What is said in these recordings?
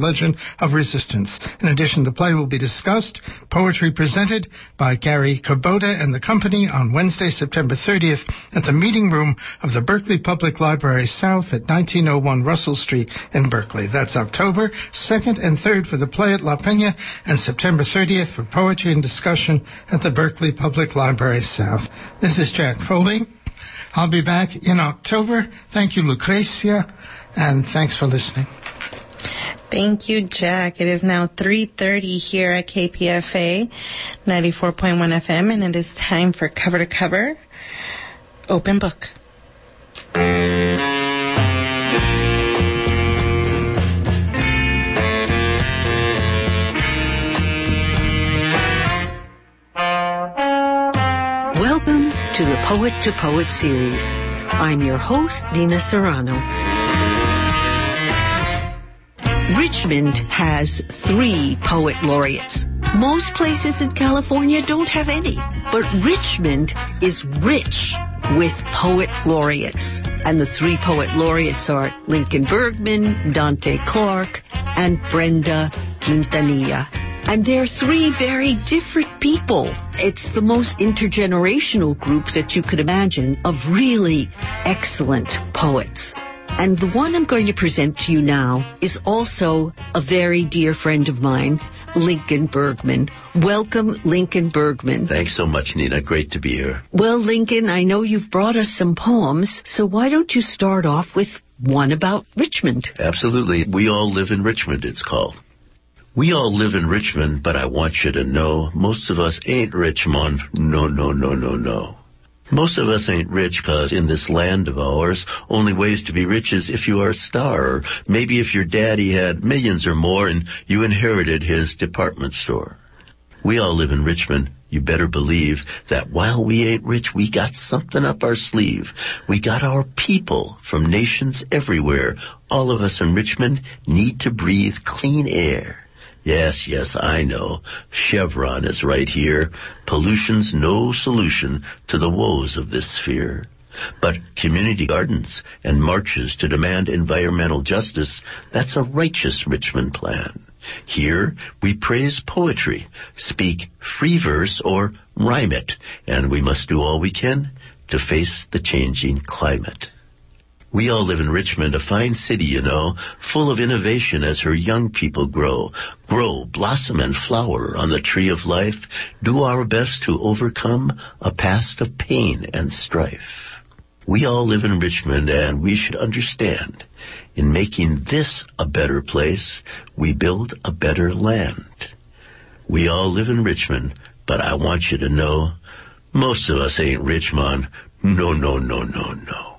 legend of resistance. In addition, the play will be discussed, poetry presented by Gary Kubota and the company on Wednesday, September 30th at the meeting room of the Berkeley Public Library South at 1901 Russell Street in Berkeley. That's October 2nd and 3rd for the play at La Peña and September 30th for poetry and discussion at the Berkeley Public Library South. This is Jack Foley. I'll be back in October. Thank you, Lucrecia, and thanks for listening. Thank you, Jack. It is now 3.30 here at KPFA 94.1 FM, and it is time for Cover to Cover. Open book. Welcome to the Poet to Poet series. I'm your host, Nina Serrano. Richmond has three poet laureates. Most places in California don't have any, but Richmond is rich with poet laureates. And the three poet laureates are Lincoln Bergman, Donte Clark, and Brenda Quintanilla. And they're three very different people. It's the most intergenerational group that you could imagine of really excellent poets. And the one I'm going to present to you now is also a very dear friend of mine, Lincoln Bergman. Welcome, Lincoln Bergman. Thanks so much, Nina. Great to be here. Well, Lincoln, I know you've brought us some poems, so why don't you start off with one about Richmond? Absolutely. We all live in Richmond, it's called. We all live in Richmond, but I want you to know most of us ain't Richmond. No, no, no, no, no. Most of us ain't rich because in this land of ours, only ways to be rich is if you are a star, or maybe if your daddy had millions or more and you inherited his department store. We all live in Richmond. You better believe that while we ain't rich, we got something up our sleeve. We got our people from nations everywhere. All of us in Richmond need to breathe clean air. Yes, yes, I know. Chevron is right here. Pollution's no solution to the woes of this sphere. But community gardens and marches to demand environmental justice, that's a righteous Richmond plan. Here, we praise poetry, speak free verse or rhyme it, and we must do all we can to face the changing climate. We all live in Richmond, a fine city, you know, full of innovation as her young people grow. Grow, blossom, and flower on the tree of life. Do our best to overcome a past of pain and strife. We all live in Richmond and we should understand in making this a better place, we build a better land. We all live in Richmond, but I want you to know most of us ain't Richmond. No, no, no, no, no.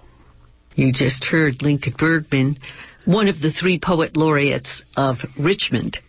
You just heard Lincoln Bergman, one of the three poet laureates of Richmond.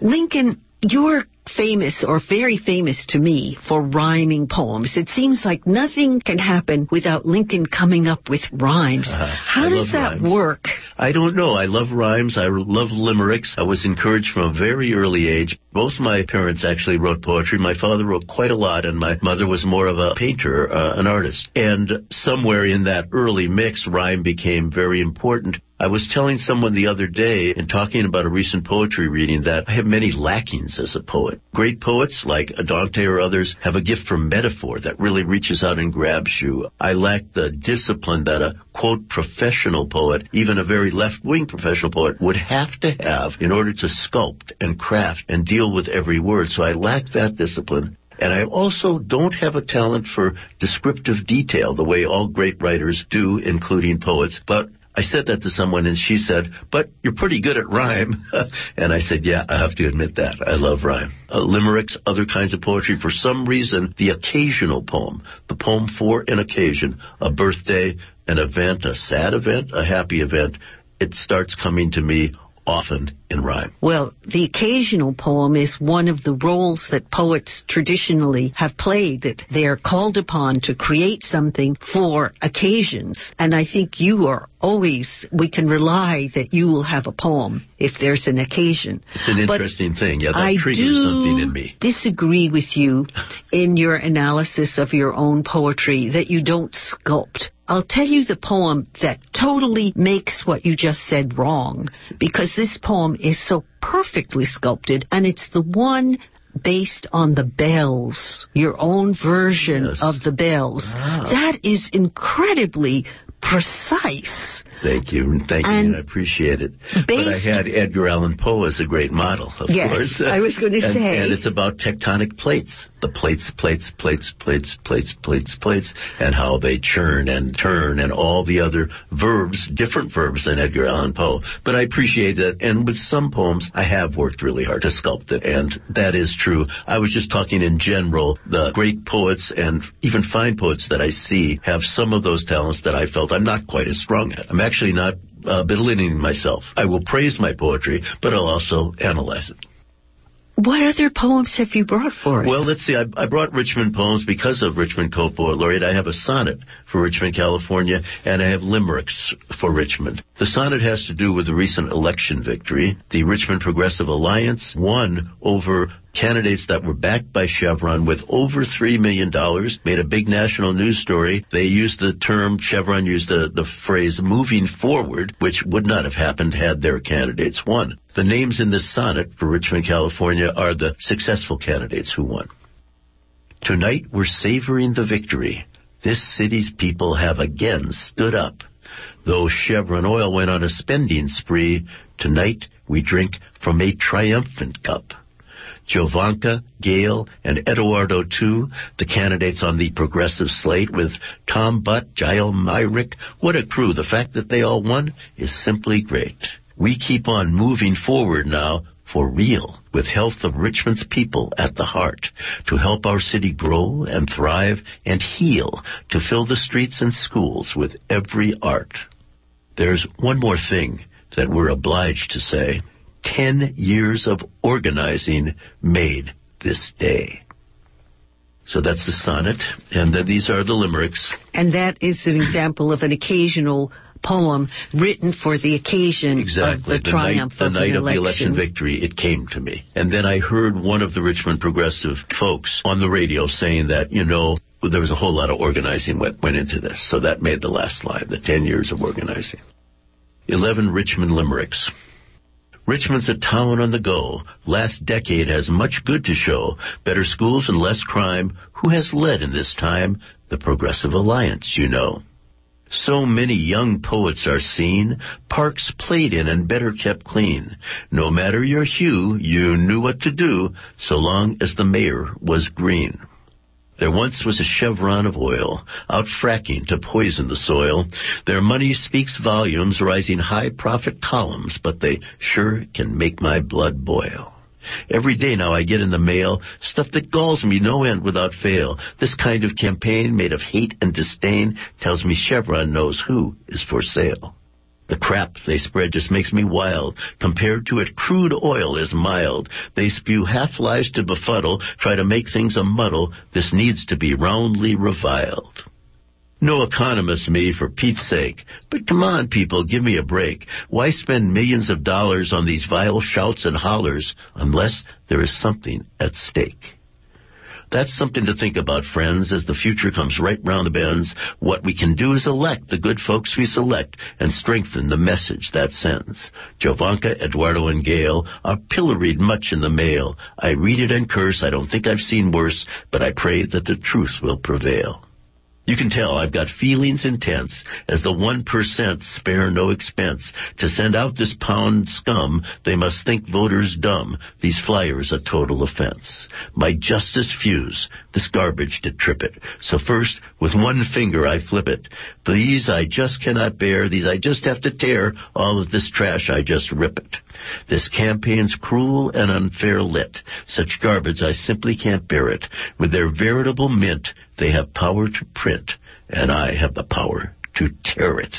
Lincoln, you're famous or very famous to me for rhyming poems. It seems like nothing can happen without Lincoln coming up with rhymes. Uh, How I does that rhymes. work? I don't know. I love rhymes. I love limericks. I was encouraged from a very early age. Both my parents actually wrote poetry. My father wrote quite a lot, and my mother was more of a painter, uh, an artist. And somewhere in that early mix, rhyme became very important. I was telling someone the other day in talking about a recent poetry reading that I have many lackings as a poet. Great poets like Dante or others have a gift for metaphor that really reaches out and grabs you. I lack the discipline that a quote professional poet, even a very left-wing professional poet, would have to have in order to sculpt and craft and deal with every word. So I lack that discipline. And I also don't have a talent for descriptive detail the way all great writers do, including poets. But I said that to someone and she said, but you're pretty good at rhyme. and I said, yeah, I have to admit that. I love rhyme. Uh, limericks, other kinds of poetry. For some reason, the occasional poem, the poem for an occasion, a birthday, an event, a sad event, a happy event, it starts coming to me often in rhyme. Well, the occasional poem is one of the roles that poets traditionally have played, that they're called upon to create something for occasions. And I think you are always, we can rely that you will have a poem if there's an occasion. It's an But interesting thing. Yeah, that I triggers do something in me. disagree with you in your analysis of your own poetry that you don't sculpt. I'll tell you the poem that totally makes what you just said wrong because this poem is so perfectly sculpted, and it's the one based on the bells, your own version Yes. of the bells. Ah. That is incredibly precise. Thank you, thank you, And and I appreciate it. but I had Edgar Allan Poe as a great model, of Yes, course. I was gonna And- say. and it's about tectonic plates, the plates, plates, plates, plates, plates, plates, plates, and how they churn and turn, and all the other verbs, different verbs than Edgar Allan Poe. But I appreciate that, and with some poems, I have worked really hard to sculpt it, and that is true. I was just talking in general, the great poets and even fine poets that I see have some of those talents that I felt I'm not quite as strong at. I'm actually not uh, belittling myself. I will praise my poetry, but I'll also analyze it. What other poems have you brought for us? Well, let's see. I, I brought Richmond poems because of Richmond Cope Poet Laureate. I have a sonnet for Richmond, California, and I have limericks for Richmond. The sonnet has to do with the recent election victory. The Richmond Progressive Alliance won over candidates that were backed by Chevron with over $3 million, made a big national news story. They used the term, Chevron used the, the phrase moving forward, which would not have happened had their candidates won. The names in this sonnet for Richmond, California are the successful candidates who won. Tonight we're savoring the victory. This city's people have again stood up. Though Chevron Oil went on a spending spree, tonight we drink from a triumphant cup. Jovanka, Gayle, and Eduardo too, the candidates on the progressive slate with Tom Butt, Jael Myrick. What a crew. The fact that they all won is simply great. We keep on moving forward now for real with health of Richmond's people at the heart to help our city grow and thrive and heal to fill the streets and schools with every art. There's one more thing that we're obliged to say. Ten years of organizing made this day. So that's the sonnet, and then these are the limericks. and that is an example of an occasional poem written for the occasion Exactly. of the, triumph night, the of night of the election. victory, it came to me. And then I heard one of the Richmond progressive folks on the radio saying that, you know, there was a whole lot of organizing went, went into this. So that made the last slide, the 10 years of organizing. 11 Richmond limericks. Richmond's a town on the go. Last decade has much good to show. Better schools and less crime. Who has led in this time? The Progressive Alliance, you know. So many young poets are seen, parks played in and better kept clean. No matter your hue, you knew what to do, so long as the mayor was green. There once was a chevron of oil, out fracking to poison the soil. Their money speaks volumes, rising high profit columns, but they sure can make my blood boil. Every day now I get in the mail stuff that galls me no end without fail. This kind of campaign made of hate and disdain tells me Chevron knows who is for sale. The crap they spread just makes me wild. Compared to it, crude oil is mild. They spew half lies to befuddle, try to make things a muddle. This needs to be roundly reviled. No economist, me, for Pete's sake. But come on, people, give me a break. Why spend millions of dollars on these vile shouts and hollers unless there is something at stake? That's something to think about, friends, as the future comes right round the bends. What we can do is elect the good folks we select and strengthen the message that sends. Jovanka, Eduardo, and Gayle are pilloried much in the mail. I read it and curse. I don't think I've seen worse, but I pray that the truth will prevail. You can tell I've got feelings intense as the 1% spare no expense. To send out this pound scum, they must think voters dumb. These flyers a total offense. My justice fuse, this garbage to trip it. So first, with one finger I flip it. These I just cannot bear, these I just have to tear. All of this trash I just rip it. This campaign's cruel and unfair lit. Such garbage I simply can't bear it. With their veritable mint, they have power to print, and I have the power to tear it.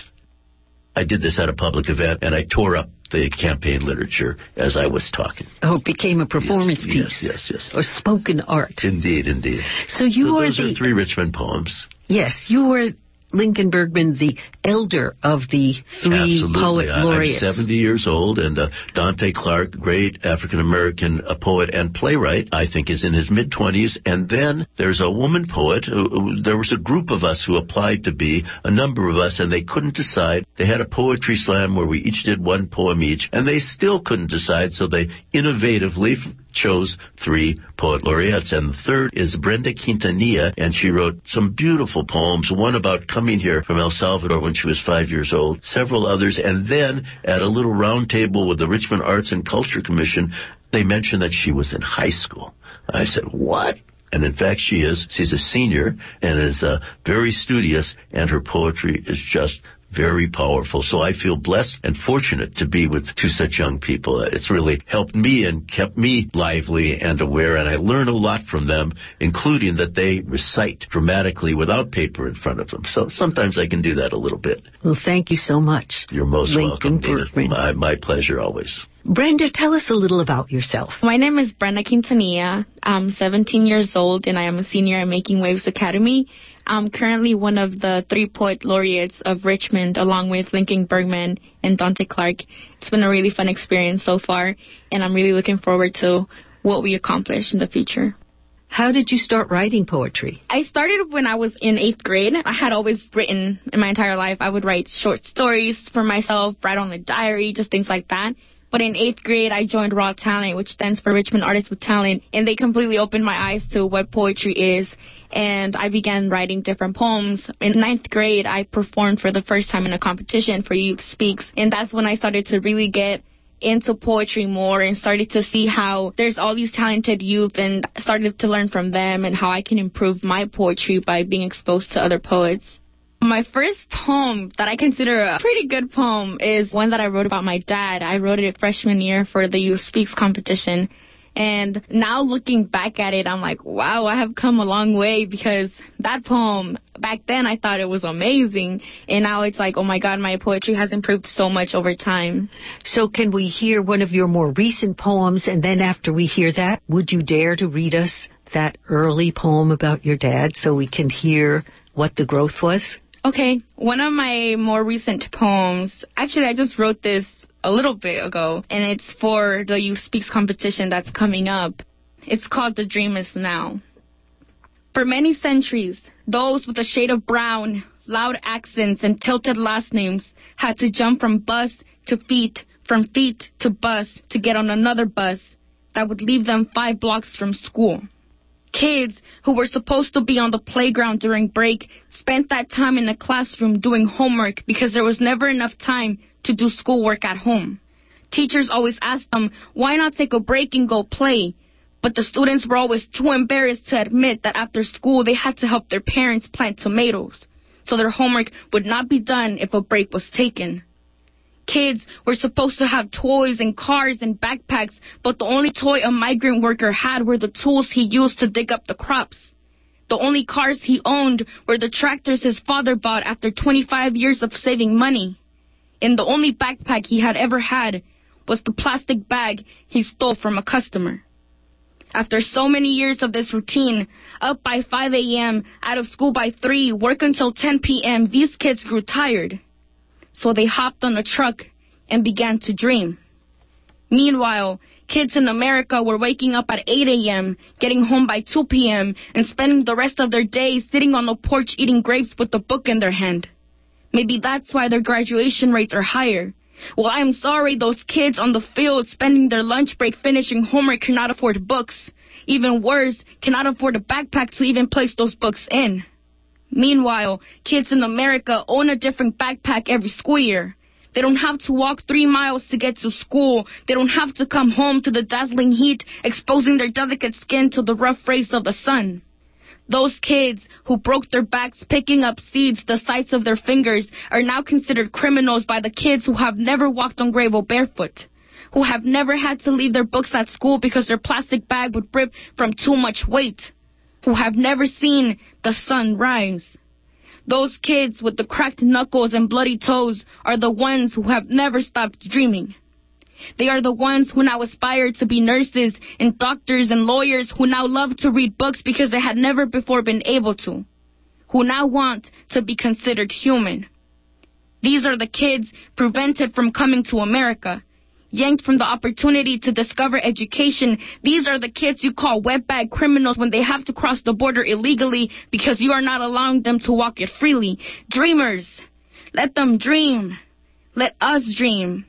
I did this at a public event, and I tore up the campaign literature as I was talking. Oh, it became a performance Yes, piece. yes, yes, yes. Or spoken art. Indeed, indeed. So you so are those the are three Richmond poems. yes, you were Lincoln Bergman the elder of the three Absolutely. poet I- laureates? I'm 70 years old, and uh, Donte Clark, great African American uh, poet and playwright, I think is in his mid 20s. And then there's a woman poet. Who, there was a group of us who applied to be, a number of us, and they couldn't decide. They had a poetry slam where we each did one poem each, and they still couldn't decide, so they innovatively chose three poet laureates. And the third is Brenda Quintanilla, and she wrote some beautiful poems, one about coming here from El Salvador when she was five years old, several others, and then at a little round table with the Richmond Arts and Culture Commission, they mentioned that she was in high school. I said, what? And in fact, she is. She's a senior and is uh, very studious, and her poetry is just very powerful. So I feel blessed and fortunate to be with two such young people. It's really helped me and kept me lively and aware, and I learn a lot from them, including that they recite dramatically without paper in front of them. So sometimes I can do that a little bit. Well, thank you so much. You're most Lincoln welcome, Nina. Bergman. My, my pleasure always. Brenda, tell us a little about yourself. My name is Brenda Quintanilla. I'm 17 years old and I am a senior at Making Waves Academy. I'm currently one of the three poet laureates of Richmond along with Lincoln Bergman and Donte Clark. It's been a really fun experience so far and I'm really looking forward to what we accomplish in the future. How did you start writing poetry? I started when I was in eighth grade. I had always written in my entire life. I would write short stories for myself, write on a diary, just things like that. But in eighth grade, I joined Raw Talent, which stands for Richmond Artists with Talent, and they completely opened my eyes to what poetry is. And I began writing different poems. In ninth grade, I performed for the first time in a competition for Youth Speaks, and that's when I started to really get into poetry more and started to see how there's all these talented youth and started to learn from them and how I can improve my poetry by being exposed to other poets. My first poem that I consider a pretty good poem is one that I wrote about my dad. I wrote it freshman year for the Youth Speaks competition. And now looking back at it, I'm like, wow, I have come a long way because that poem, back then I thought it was amazing. And now it's like, oh my God, my poetry has improved so much over time. So can we hear one of your more recent poems and then after we hear that, would you dare to read us that early poem about your dad so we can hear what the growth was? Okay, one of my more recent poems, actually, I just wrote this a little bit ago, and it's for the Youth Speaks competition that's coming up. It's called The Dream Is Now. For many centuries, those with a shade of brown, loud accents, and tilted last names had to jump from bus to feet, from feet to bus to get on another bus that would leave them five blocks from school. Kids who were supposed to be on the playground during break spent that time in the classroom doing homework because there was never enough time to do schoolwork at home. Teachers always asked them, why not take a break and go play? But the students were always too embarrassed to admit that after school they had to help their parents plant tomatoes, so their homework would not be done if a break was taken. Kids were supposed to have toys and cars and backpacks, but the only toy a migrant worker had were the tools he used to dig up the crops. The only cars he owned were the tractors his father bought after 25 years of saving money. And the only backpack he had ever had was the plastic bag he stole from a customer. After so many years of this routine, up by 5 a.m., out of school by 3, work until 10 p.m., these kids grew tired. So they hopped on a truck and began to dream. Meanwhile, kids in America were waking up at 8 a.m., getting home by 2 p.m., and spending the rest of their day sitting on the porch eating grapes with a book in their hand. Maybe that's why their graduation rates are higher. Well, I'm sorry those kids on the field spending their lunch break finishing homework cannot afford books. Even worse, cannot afford a backpack to even place those books in. Meanwhile, kids in America own a different backpack every school year. They don't have to walk three miles to get to school. They don't have to come home to the dazzling heat, exposing their delicate skin to the rough rays of the sun. Those kids who broke their backs picking up seeds the size of their fingers are now considered criminals by the kids who have never walked on gravel barefoot, who have never had to leave their books at school because their plastic bag would rip from too much weight, who have never seen the sun rise. Those kids with the cracked knuckles and bloody toes are the ones who have never stopped dreaming. They are the ones who now aspire to be nurses and doctors and lawyers who now love to read books because they had never before been able to. who now want to be considered human. These are the kids prevented from coming to America, yanked from the opportunity to discover education. These are the kids you call wetbag criminals when they have to cross the border illegally because you are not allowing them to walk it freely. Dreamers, let them dream. Let us dream.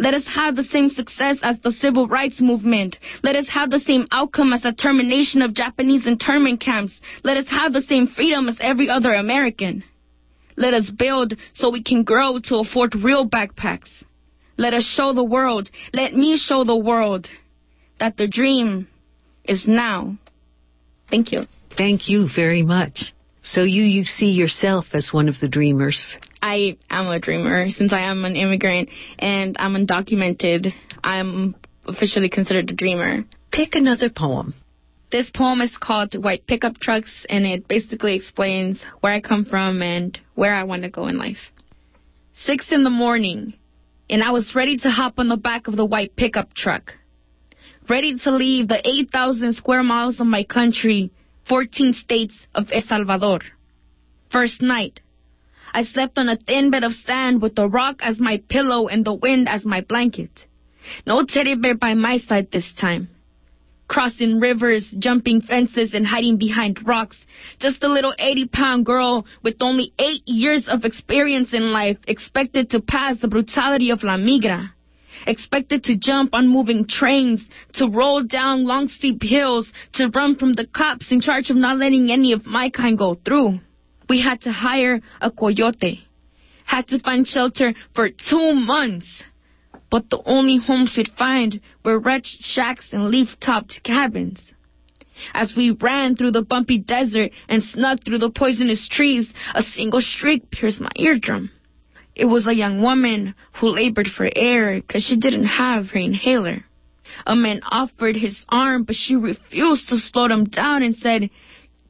Let us have the same success as the civil rights movement. Let us have the same outcome as the termination of Japanese internment camps. Let us have the same freedom as every other American. Let us build so we can grow to afford real backpacks. Let us show the world, let me show the world that the dream is now. Thank you. Thank you very much. So you, you see yourself as one of the dreamers. I am a dreamer since I am an immigrant and I'm undocumented. I'm officially considered a dreamer. Pick another poem. This poem is called White Pickup Trucks and it basically explains where I come from and where I want to go in life. Six in the morning, and I was ready to hop on the back of the white pickup truck. Ready to leave the 8,000 square miles of my country 14 states of El Salvador. First night, I slept on a thin bed of sand with the rock as my pillow and the wind as my blanket. No teddy bear by my side this time. Crossing rivers, jumping fences, and hiding behind rocks. Just a little 80 pound girl with only eight years of experience in life expected to pass the brutality of La Migra expected to jump on moving trains, to roll down long steep hills, to run from the cops in charge of not letting any of my kind go through. We had to hire a coyote, had to find shelter for two months. But the only homes we'd find were wretched shacks and leaf-topped cabins. As we ran through the bumpy desert and snuck through the poisonous trees, a single shriek pierced my eardrum. It was a young woman who labored for air because she didn't have her inhaler. A man offered his arm, but she refused to slow him down and said,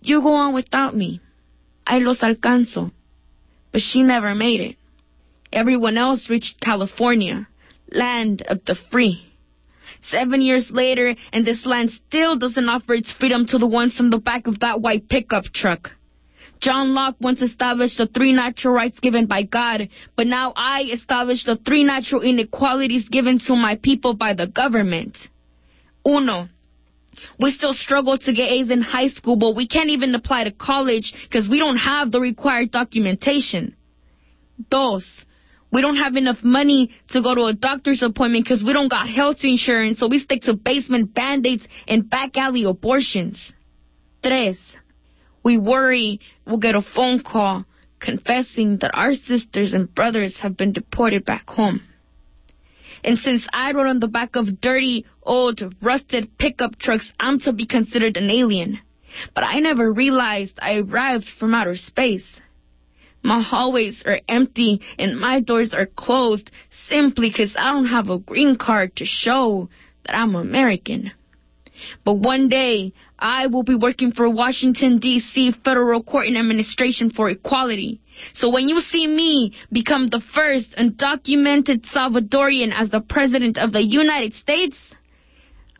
You go on without me. I los alcanzo. But she never made it. Everyone else reached California, land of the free. Seven years later, and this land still doesn't offer its freedom to the ones on the back of that white pickup truck. John Locke once established the three natural rights given by God, but now I establish the three natural inequalities given to my people by the government. Uno, we still struggle to get A's in high school, but we can't even apply to college because we don't have the required documentation. Dos, we don't have enough money to go to a doctor's appointment because we don't got health insurance, so we stick to basement band-aids and back alley abortions. Tres, we worry we'll get a phone call confessing that our sisters and brothers have been deported back home. And since I rode on the back of dirty, old, rusted pickup trucks, I'm to be considered an alien. But I never realized I arrived from outer space. My hallways are empty and my doors are closed simply because I don't have a green card to show that I'm American. But one day, I will be working for Washington, D.C. Federal Court and Administration for Equality. So when you see me become the first undocumented Salvadorian as the President of the United States,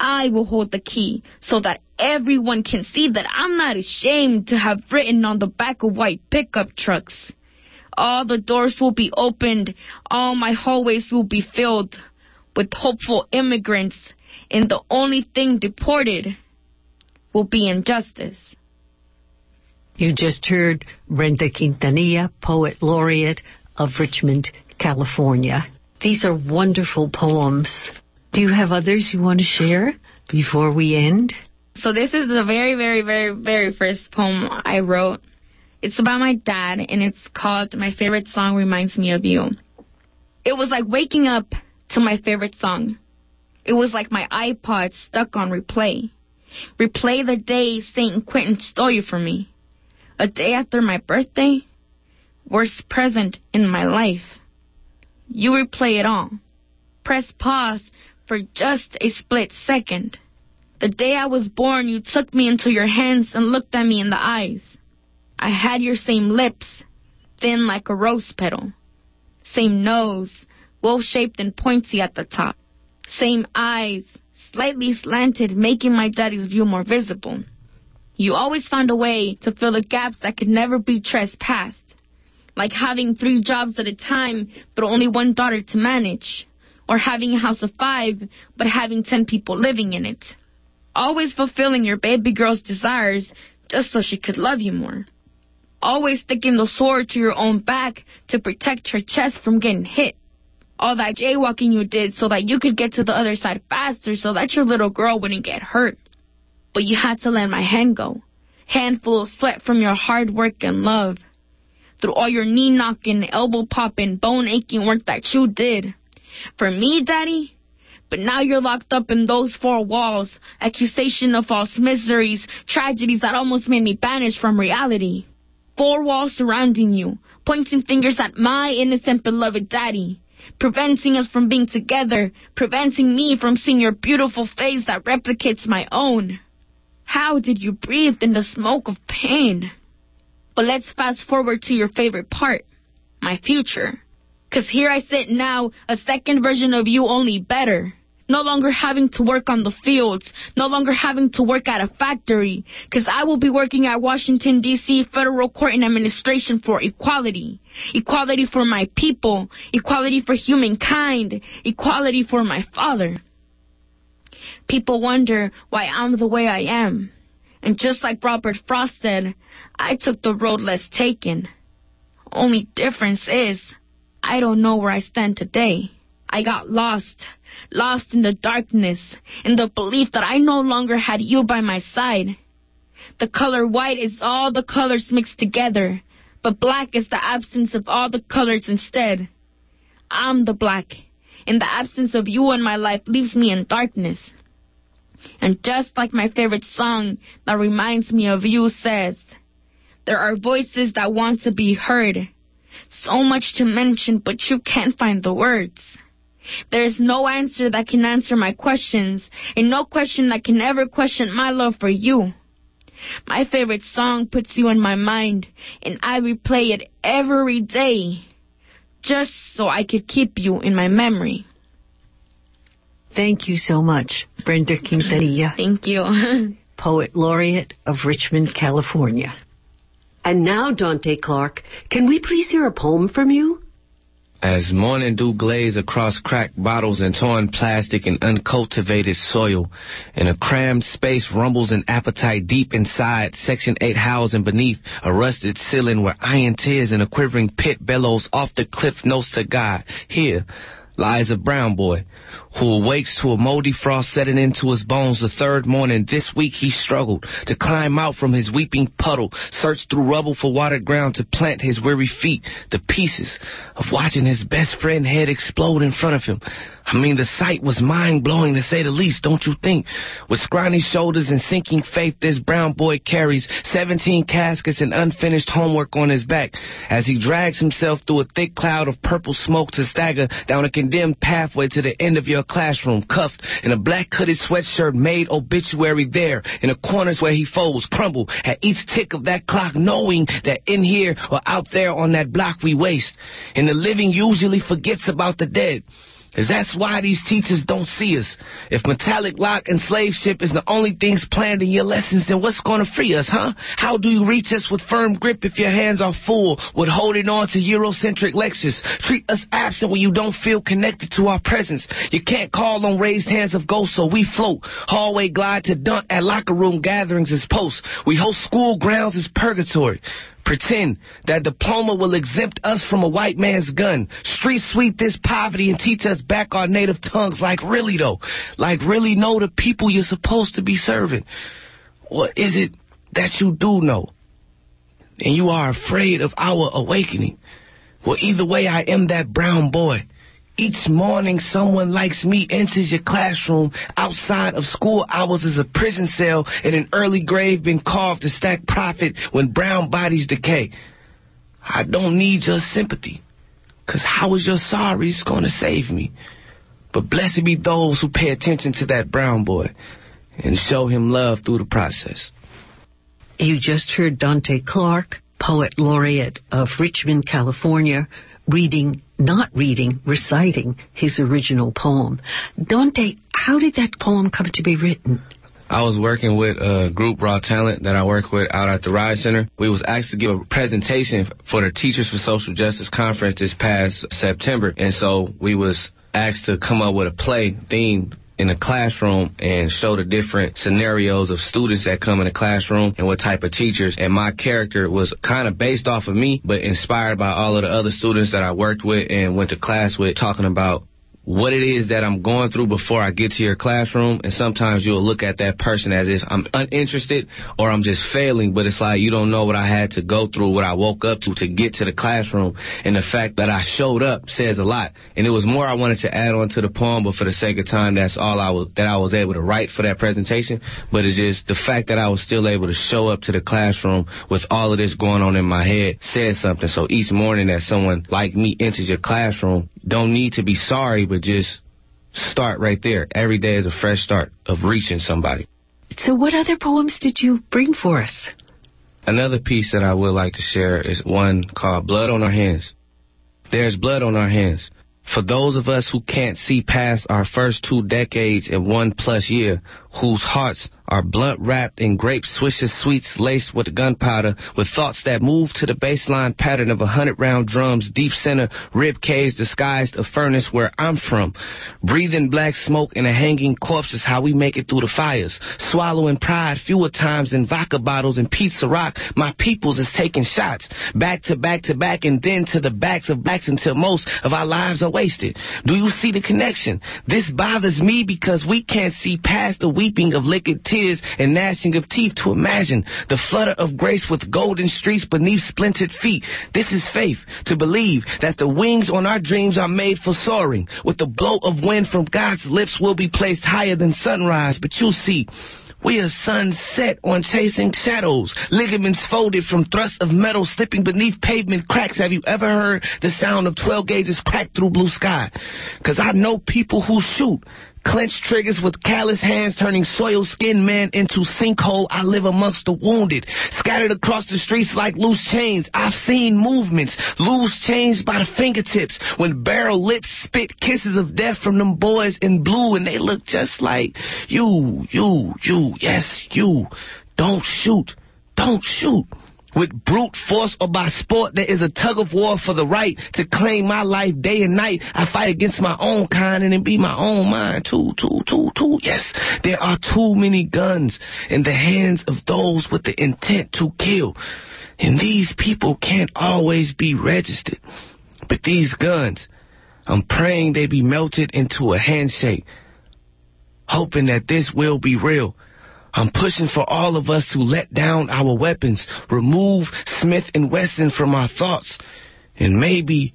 I will hold the key so that everyone can see that I'm not ashamed to have written on the back of white pickup trucks. All the doors will be opened. All my hallways will be filled with hopeful immigrants and the only thing deported will be injustice. You just heard Brenda Quintanilla, Poet Laureate of Richmond, California. These are wonderful poems. Do you have others you want to share before we end? So this is the very, very, very, very first poem I wrote. It's about my dad, and it's called My Favorite Song Reminds Me of You. It was like waking up to my favorite song. It was like my iPod stuck on replay. Replay the day San Quentin stole you from me. A day after my birthday? Worst present in my life. You replay it all. Press pause for just a split second. The day I was born, you took me into your hands and looked at me in the eyes. I had your same lips, thin like a rose petal. Same nose, well shaped and pointy at the top. Same eyes, slightly slanted, making my daddy's view more visible. You always found a way to fill the gaps that could never be trespassed. Like having three jobs at a time, but only one daughter to manage. Or having a house of five, but having ten people living in it. Always fulfilling your baby girl's desires just so she could love you more. Always sticking the sword to your own back to protect her chest from getting hit. All that jaywalking you did so that you could get to the other side faster so that your little girl wouldn't get hurt. But you had to let my hand go. Handful of sweat from your hard work and love. Through all your knee knocking, elbow popping, bone aching work that you did. For me, Daddy, but now you're locked up in those four walls. Accusation of false miseries, tragedies that almost made me banish from reality. Four walls surrounding you, pointing fingers at my innocent beloved daddy. Preventing us from being together, preventing me from seeing your beautiful face that replicates my own. How did you breathe in the smoke of pain? But let's fast forward to your favorite part, my future. Cause here I sit now, a second version of you only better. No longer having to work on the fields, no longer having to work at a factory, cause I will be working at Washington DC Federal Court and Administration for equality. Equality for my people, equality for humankind, equality for my father. People wonder why I'm the way I am. And just like Robert Frost said, I took the road less taken. Only difference is, I don't know where I stand today. I got lost, lost in the darkness, in the belief that I no longer had you by my side. The color white is all the colors mixed together, but black is the absence of all the colors instead. I'm the black, and the absence of you in my life leaves me in darkness. And just like my favorite song that reminds me of you says, there are voices that want to be heard. So much to mention, but you can't find the words. There is no answer that can answer my questions, and no question that can ever question my love for you. My favorite song puts you in my mind, and I replay it every day, just so I could keep you in my memory. Thank you so much, Brenda Quintanilla. Thank you. Poet Laureate of Richmond, California. And now, Donte Clark, can we please hear a poem from you? As morning dew glaze across cracked bottles and torn plastic and uncultivated soil, in a crammed space rumbles an appetite deep inside, Section 8 housing beneath a rusted ceiling where iron tears in a quivering pit bellows off the cliff notes to God. Here lies a brown boy who awakes to a moldy frost setting into his bones the third morning. This week he struggled to climb out from his weeping puddle, search through rubble for watered ground to plant his weary feet, the pieces of watching his best friend head explode in front of him. I mean, the sight was mind blowing to say the least, don't you think? With scrawny shoulders and sinking faith, this brown boy carries 17 caskets and unfinished homework on his back as he drags himself through a thick cloud of purple smoke to stagger down a condemned pathway to the end of your classroom, cuffed in a black hooded sweatshirt made obituary there in the corners where he folds, crumble at each tick of that clock, knowing that in here or out there on that block we waste. And the living usually forgets about the dead. Cause that's why these teachers don't see us. If metallic lock and slave ship is the only things planned in your lessons, then what's gonna free us, huh? How do you reach us with firm grip if your hands are full with holding on to Eurocentric lectures? Treat us absent when you don't feel connected to our presence. You can't call on raised hands of ghosts, so we float. Hallway glide to dunk at locker room gatherings as posts. We host school grounds as purgatory. Pretend that diploma will exempt us from a white man's gun. Street sweep this poverty and teach us back our native tongues. Like really though, like really know the people you're supposed to be serving. Or is it that you do know? And you are afraid of our awakening. Well, either way, I am that brown boy. Each morning, someone likes me enters your classroom. Outside of school hours is a prison cell and an early grave been carved to stack profit when brown bodies decay. I don't need your sympathy, cause how is your sorries gonna save me? But blessed be those who pay attention to that brown boy and show him love through the process. You just heard Donte Clark, Poet Laureate of Richmond, California, reading, not reading, reciting his original poem. Donte, how did that poem come to be written? I was working with a group Raw Talent that I work with out at the RYSE Center. We was asked to give a presentation for the Teachers for Social Justice Conference this past September, and so we was asked to come up with a play themed in the classroom and show the different scenarios of students that come in the classroom and what type of teachers. And my character was kind of based off of me, but inspired by all of the other students that I worked with and went to class with, talking about what it is that I'm going through before I get to your classroom. And sometimes you'll look at that person as if I'm uninterested or I'm just failing, but it's like you don't know what I had to go through, what I woke up to to get to the classroom. And the fact that I showed up says a lot. And it was more I wanted to add on to the poem, but for the sake of time, that's all I was, that I was able to write for that presentation. But it's just the fact that I was still able to show up to the classroom with all of this going on in my head says something. So each morning that someone like me enters your classroom, don't need to be sorry, but just start right there. Every day is a fresh start of reaching somebody. So, what other poems did you bring for us? Another piece that I would like to share is one called Blood on Our Hands. There's blood on our hands. For those of us who can't see past our first two decades and one plus year, whose hearts are blunt wrapped in grape Swisher Sweets laced with gunpowder, with thoughts that move to the baseline pattern of a hundred round drums, deep center, rib cage disguised a furnace where I'm from. Breathing black smoke and a hanging corpse is how we make it through the fires. Swallowing pride fewer times than vodka bottles and pizza rock. My peoples is taking shots, back to back to back and then to the backs of blacks until most of our lives are wasted. Do you see the connection? This bothers me because we can't see past the weeping of liquid tears tears and gnashing of teeth to imagine the flutter of grace with golden streets beneath splintered feet. This is faith to believe that the wings on our dreams are made for soaring. With the blow of wind from God's lips we'll be placed higher than sunrise. But you see, we are sunset on chasing shadows, ligaments folded from thrusts of metal slipping beneath pavement cracks. Have you ever heard the sound of 12 gauges crack through blue sky? Cause I know people who shoot Clenched triggers with callous hands turning soiled skinned men into sinkhole. I live amongst the wounded, scattered across the streets like loose chains. I've seen movements, loose chains by the fingertips when barrel lips spit kisses of death from them boys in blue and they look just like you, you, you, yes, you. Don't shoot. Don't shoot with brute force or by sport, there is a tug of war for the right to claim my life day and night. I fight against my own kind and it be my own mind. Too, too, too, too. Yes, there are too many guns in the hands of those with the intent to kill. And these people can't always be registered. But these guns, I'm praying they be melted into a handshake, hoping that this will be real. I'm pushing for all of us to let down our weapons, remove Smith and Wesson from our thoughts, and maybe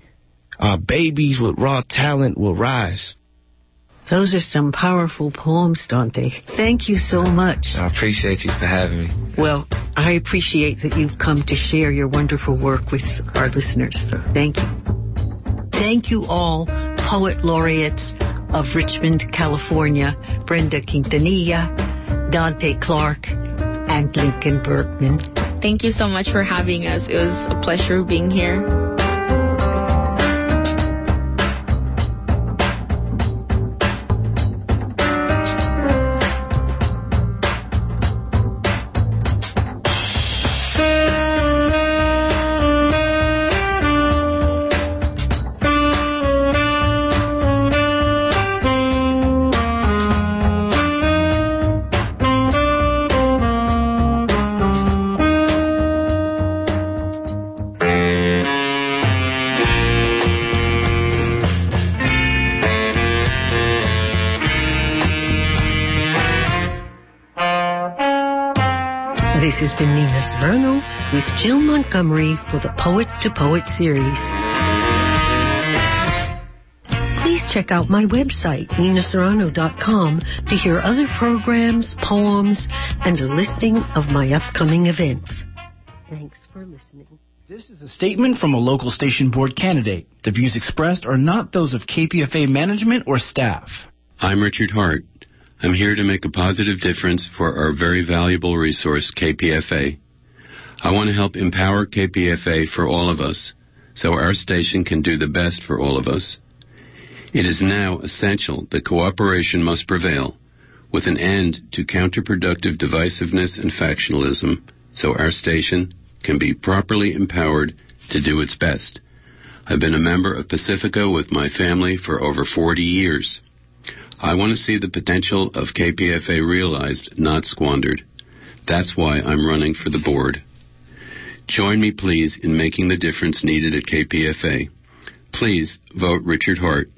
our babies with raw talent will rise. Those are some powerful poems, Donte. Thank you so much. I appreciate you for having me. Well, I appreciate that you've come to share your wonderful work with our listeners. Thank you. Thank you all, poet laureates of Richmond, California, Brenda Quintanilla, Donte Clark, and Lincoln Bergman. Thank you so much for having us. It was a pleasure being here. With Jill Montgomery for the Poet to Poet series. Please check out my website, ninaserrano.com, to hear other programs, poems, and a listing of my upcoming events. Thanks for listening. This is a statement from a local station board candidate. The views expressed are not those of KPFA management or staff. I'm Richard Hart. I'm here to make a positive difference for our very valuable resource, KPFA. I want to help empower KPFA for all of us so our station can do the best for all of us. It is now essential that cooperation must prevail. with an end to counterproductive divisiveness and factionalism so our station can be properly empowered to do its best. I've been a member of Pacifica with my family for over 40 years. I want to see the potential of KPFA realized, not squandered. That's why I'm running for the board. Join me, please, in making the difference needed at KPFA. Please vote Richard Hart